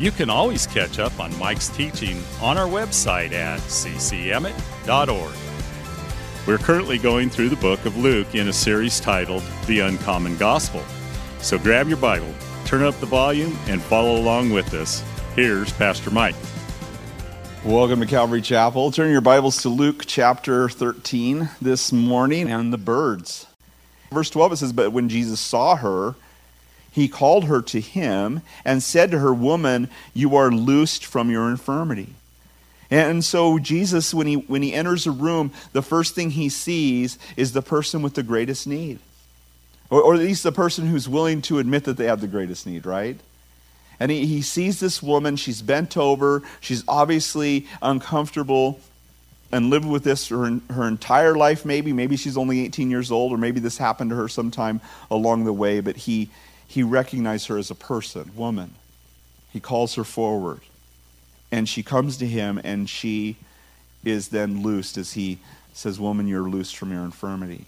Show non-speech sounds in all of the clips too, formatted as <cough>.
you can always catch up on Mike's teaching on our website at ccemmett.org. We're currently going through the book of Luke in a series titled The Uncommon Gospel. So grab your Bible, turn up the volume, and follow along with us. Here's Pastor Mike. Welcome to Calvary Chapel. Turn your Bibles to Luke chapter 13 this morning and the birds. Verse 12 it says, But when Jesus saw her, he called her to him and said to her, Woman, you are loosed from your infirmity. And so Jesus, when he, when he enters a room, the first thing he sees is the person with the greatest need. Or, or at least the person who's willing to admit that they have the greatest need, right? And he, he sees this woman, she's bent over, she's obviously uncomfortable and lived with this her, her entire life, maybe. Maybe she's only 18 years old, or maybe this happened to her sometime along the way, but he, he recognized her as a person, woman. He calls her forward. And she comes to him, and she is then loosed as he says, Woman, you're loosed from your infirmity.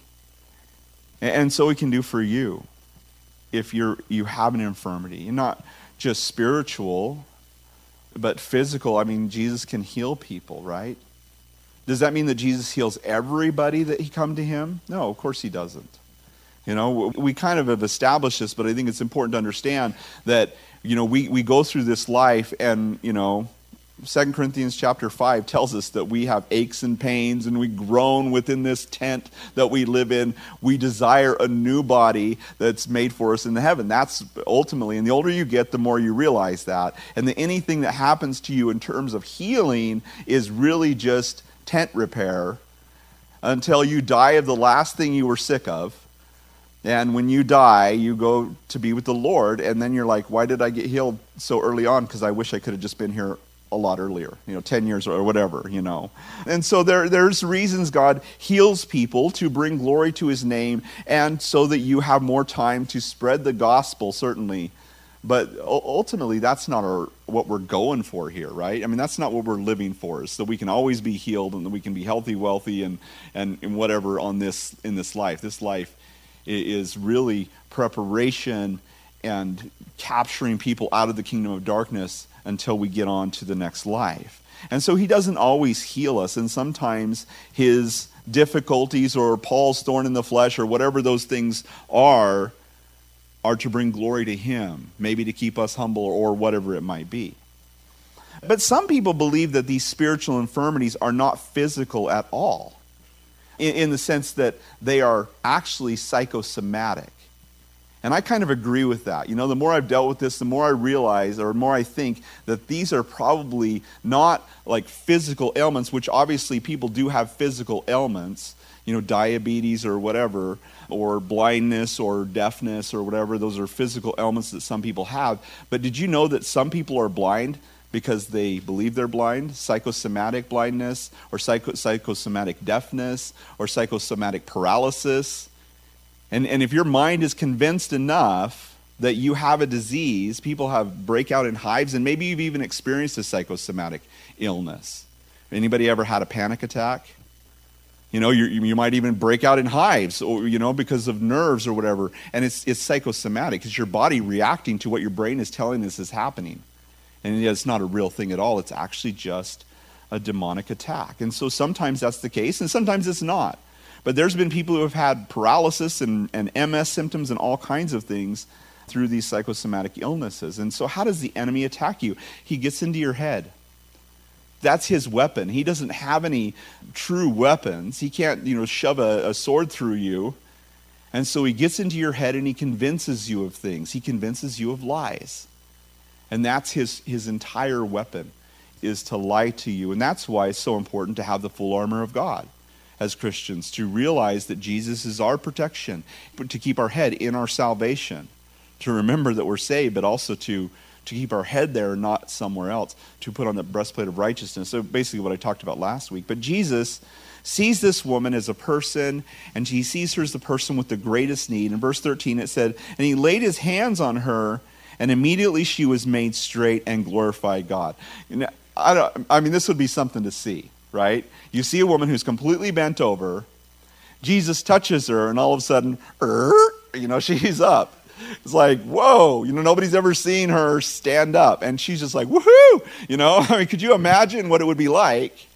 And so he can do for you if you're, you have an infirmity. Not just spiritual, but physical. I mean, Jesus can heal people, right? Does that mean that Jesus heals everybody that he come to him? No, of course he doesn't. You know, we kind of have established this, but I think it's important to understand that, you know, we, we go through this life and, you know, 2 Corinthians chapter 5 tells us that we have aches and pains and we groan within this tent that we live in. We desire a new body that's made for us in the heaven. That's ultimately, and the older you get, the more you realize that. And that anything that happens to you in terms of healing is really just tent repair until you die of the last thing you were sick of and when you die, you go to be with the Lord, and then you're like, why did I get healed so early on? Because I wish I could have just been here a lot earlier, you know, 10 years or whatever, you know. And so there, there's reasons God heals people to bring glory to his name and so that you have more time to spread the gospel, certainly. But ultimately, that's not our, what we're going for here, right? I mean, that's not what we're living for, is so we can always be healed and that we can be healthy, wealthy, and, and, and whatever on this, in this life. This life is really preparation and capturing people out of the kingdom of darkness until we get on to the next life. And so he doesn't always heal us, and sometimes his difficulties or Paul's thorn in the flesh or whatever those things are are to bring glory to him, maybe to keep us humble or whatever it might be. But some people believe that these spiritual infirmities are not physical at all in, in the sense that they are actually psychosomatic. And I kind of agree with that. You know, the more I've dealt with this, the more I realize, or the more I think that these are probably not like physical ailments, which obviously people do have physical ailments, you know, diabetes or whatever, or blindness or deafness or whatever. Those are physical ailments that some people have. But did you know that some people are blind because they believe they're blind, psychosomatic blindness, or psycho- psychosomatic deafness, or psychosomatic paralysis. And, and if your mind is convinced enough that you have a disease, people have breakout in hives, and maybe you've even experienced a psychosomatic illness. Anybody ever had a panic attack? You know, you, you might even break out in hives, or you know, because of nerves or whatever. And it's it's psychosomatic. It's your body reacting to what your brain is telling us is happening. And yet it's not a real thing at all. It's actually just a demonic attack. And so sometimes that's the case, and sometimes it's not. But there's been people who have had paralysis and, and MS symptoms and all kinds of things through these psychosomatic illnesses. And so, how does the enemy attack you? He gets into your head. That's his weapon. He doesn't have any true weapons. He can't, you know, shove a, a sword through you. And so he gets into your head and he convinces you of things. He convinces you of lies. And that's his, his entire weapon, is to lie to you. And that's why it's so important to have the full armor of God as Christians, to realize that Jesus is our protection, to keep our head in our salvation, to remember that we're saved, but also to, to keep our head there not somewhere else, to put on the breastplate of righteousness. So basically, what I talked about last week. But Jesus sees this woman as a person, and he sees her as the person with the greatest need. In verse 13, it said, And he laid his hands on her, and immediately she was made straight and glorified God. I, don't, I mean, this would be something to see, right? You see a woman who's completely bent over. Jesus touches her, and all of a sudden, er, you know, <laughs> she's up. It's like, whoa, you know, nobody's ever seen her stand up. And she's just like, woohoo! You know, <laughs> I mean, could you imagine what it would be like?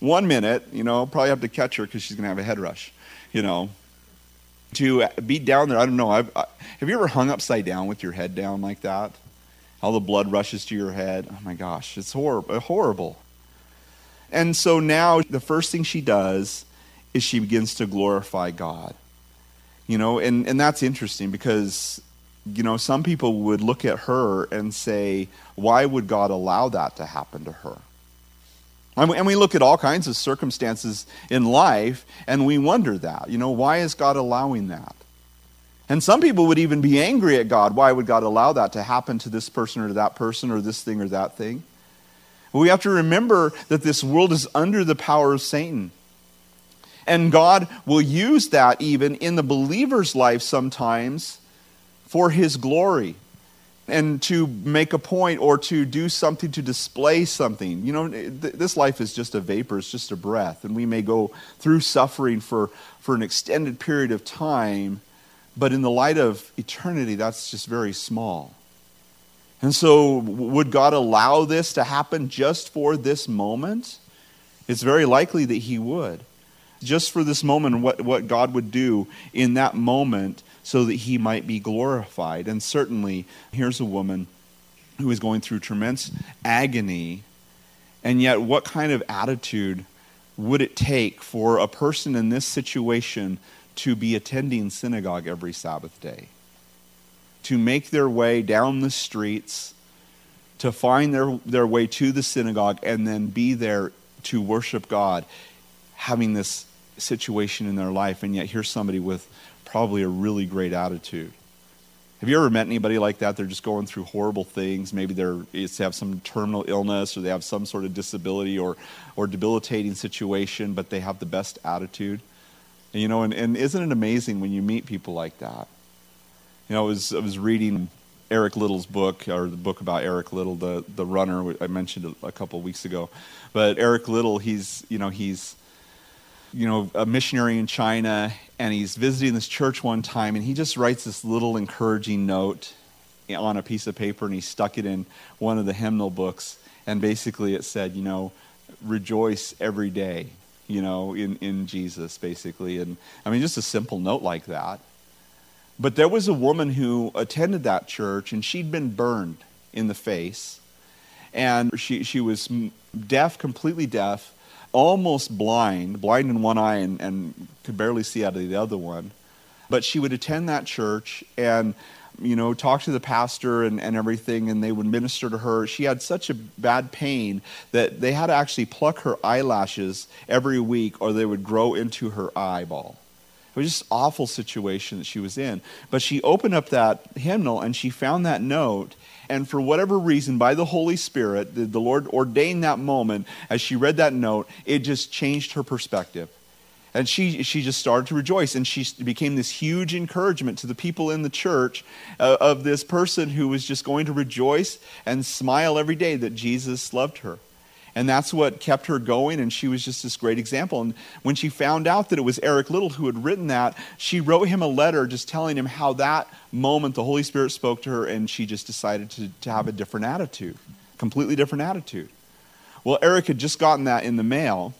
One minute, you know, probably have to catch her because she's going to have a head rush, you know, to be down there. I don't know. I, have you ever hung upside down with your head down like that? All the blood rushes to your head. Oh my gosh, it's horrible. Horrible. And so now the first thing she does is she begins to glorify God. You know, and, and that's interesting because, you know, some people would look at her and say, why would God allow that to happen to her? And we look at all kinds of circumstances in life and we wonder that. You know, why is God allowing that? And some people would even be angry at God. Why would God allow that to happen to this person or to that person or this thing or that thing? We have to remember that this world is under the power of Satan. And God will use that even in the believer's life sometimes for his glory and to make a point or to do something to display something. You know, th- this life is just a vapor, it's just a breath, and we may go through suffering for, for an extended period of time, but in the light of eternity, that's just very small. And so, would God allow this to happen just for this moment? It's very likely that He would. Just for this moment, what, what God would do in that moment so that he might be glorified. And certainly, here's a woman who is going through tremendous agony, and yet, what kind of attitude would it take for a person in this situation to be attending synagogue every Sabbath day? To make their way down the streets, to find their, their way to the synagogue, and then be there to worship God, having this situation in their life, and yet here's somebody with probably a really great attitude. Have you ever met anybody like that? They're just going through horrible things. Maybe they're they have some terminal illness or they have some sort of disability or, or debilitating situation, but they have the best attitude. And, you know, and, and isn't it amazing when you meet people like that? You know, I was, I was reading Eric Liddell's book, or the book about Eric Liddell, the, the runner I mentioned a, couple of weeks ago. But Eric Liddell, he's, you know, he's you know, a missionary in China, and he's visiting this church one time, and he just writes this little encouraging note on a piece of paper, and he stuck it in one of the hymnal books, and basically it said, you know, rejoice every day, you know, in, in Jesus, basically. And I mean, just a simple note like that. But there was a woman who attended that church, and she'd been burned in the face, and she, she was deaf, completely deaf almost blind, blind in one eye and, and could barely see out of the other one. But she would attend that church and, you know, talk to the pastor and, and everything, and they would minister to her. She had such a bad pain that they had to actually pluck her eyelashes every week or they would grow into her eyeball. It was just an awful situation that she was in. But she opened up that hymnal and she found that note and for whatever reason, by the Holy Spirit, the, the Lord ordained that moment as she read that note, it just changed her perspective. And she, she just started to rejoice. And she became this huge encouragement to the people in the church uh, of this person who was just going to rejoice and smile every day that Jesus loved her. And that's what kept her going, and she was just this great example. And when she found out that it was Eric Liddell who had written that, she wrote him a letter just telling him how that moment the Holy Spirit spoke to her, and she just decided to, to have a different attitude, completely different attitude. Well, Eric had just gotten that in the mail,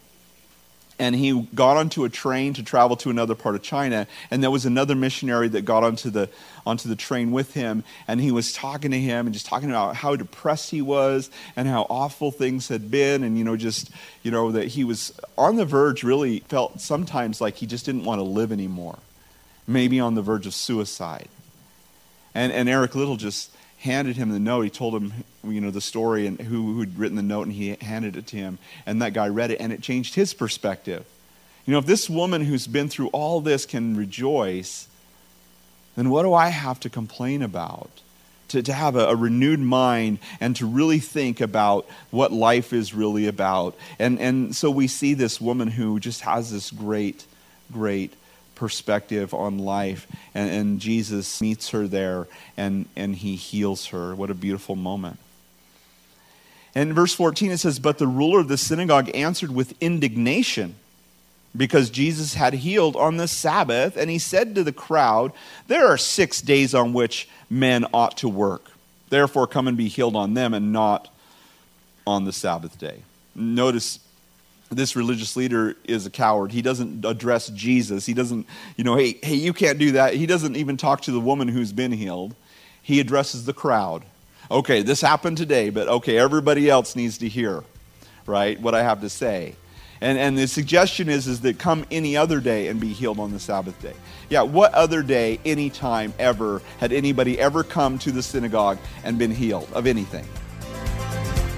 and he got onto a train to travel to another part of China. And there was another missionary that got onto the, onto the train with him, and he was talking to him and just talking about how depressed he was and how awful things had been, and, you know, just, you know, that he was on the verge, really felt sometimes like he just didn't want to live anymore, maybe on the verge of suicide. And, and Eric Liddell just handed him the note. He told him, you know, the story and who who'd written the note, and he handed it to him. And that guy read it, and it changed his perspective. You know, if this woman who's been through all this can rejoice, then what do I have to complain about? to, to have a, a, renewed mind and to really think about what life is really about. And, and so we see this woman who just has this great, great perspective on life. And, and Jesus meets her there and, and he heals her. What a beautiful moment. And in verse 14 it says, But the ruler of the synagogue answered with indignation because Jesus had healed on the Sabbath. And he said to the crowd, There are six days on which men ought to work. Therefore, come and be healed on them and not on the Sabbath day. Notice this religious leader is a coward. He doesn't address Jesus. He doesn't, you know, hey, hey, you can't do that. He doesn't even talk to the woman who's been healed. He addresses the crowd. Okay, this happened today, but okay, everybody else needs to hear, right, what I have to say. And, and the suggestion is, is that come any other day and be healed on the Sabbath day. Yeah, what other day, any time, ever, had anybody ever come to the synagogue and been healed of anything?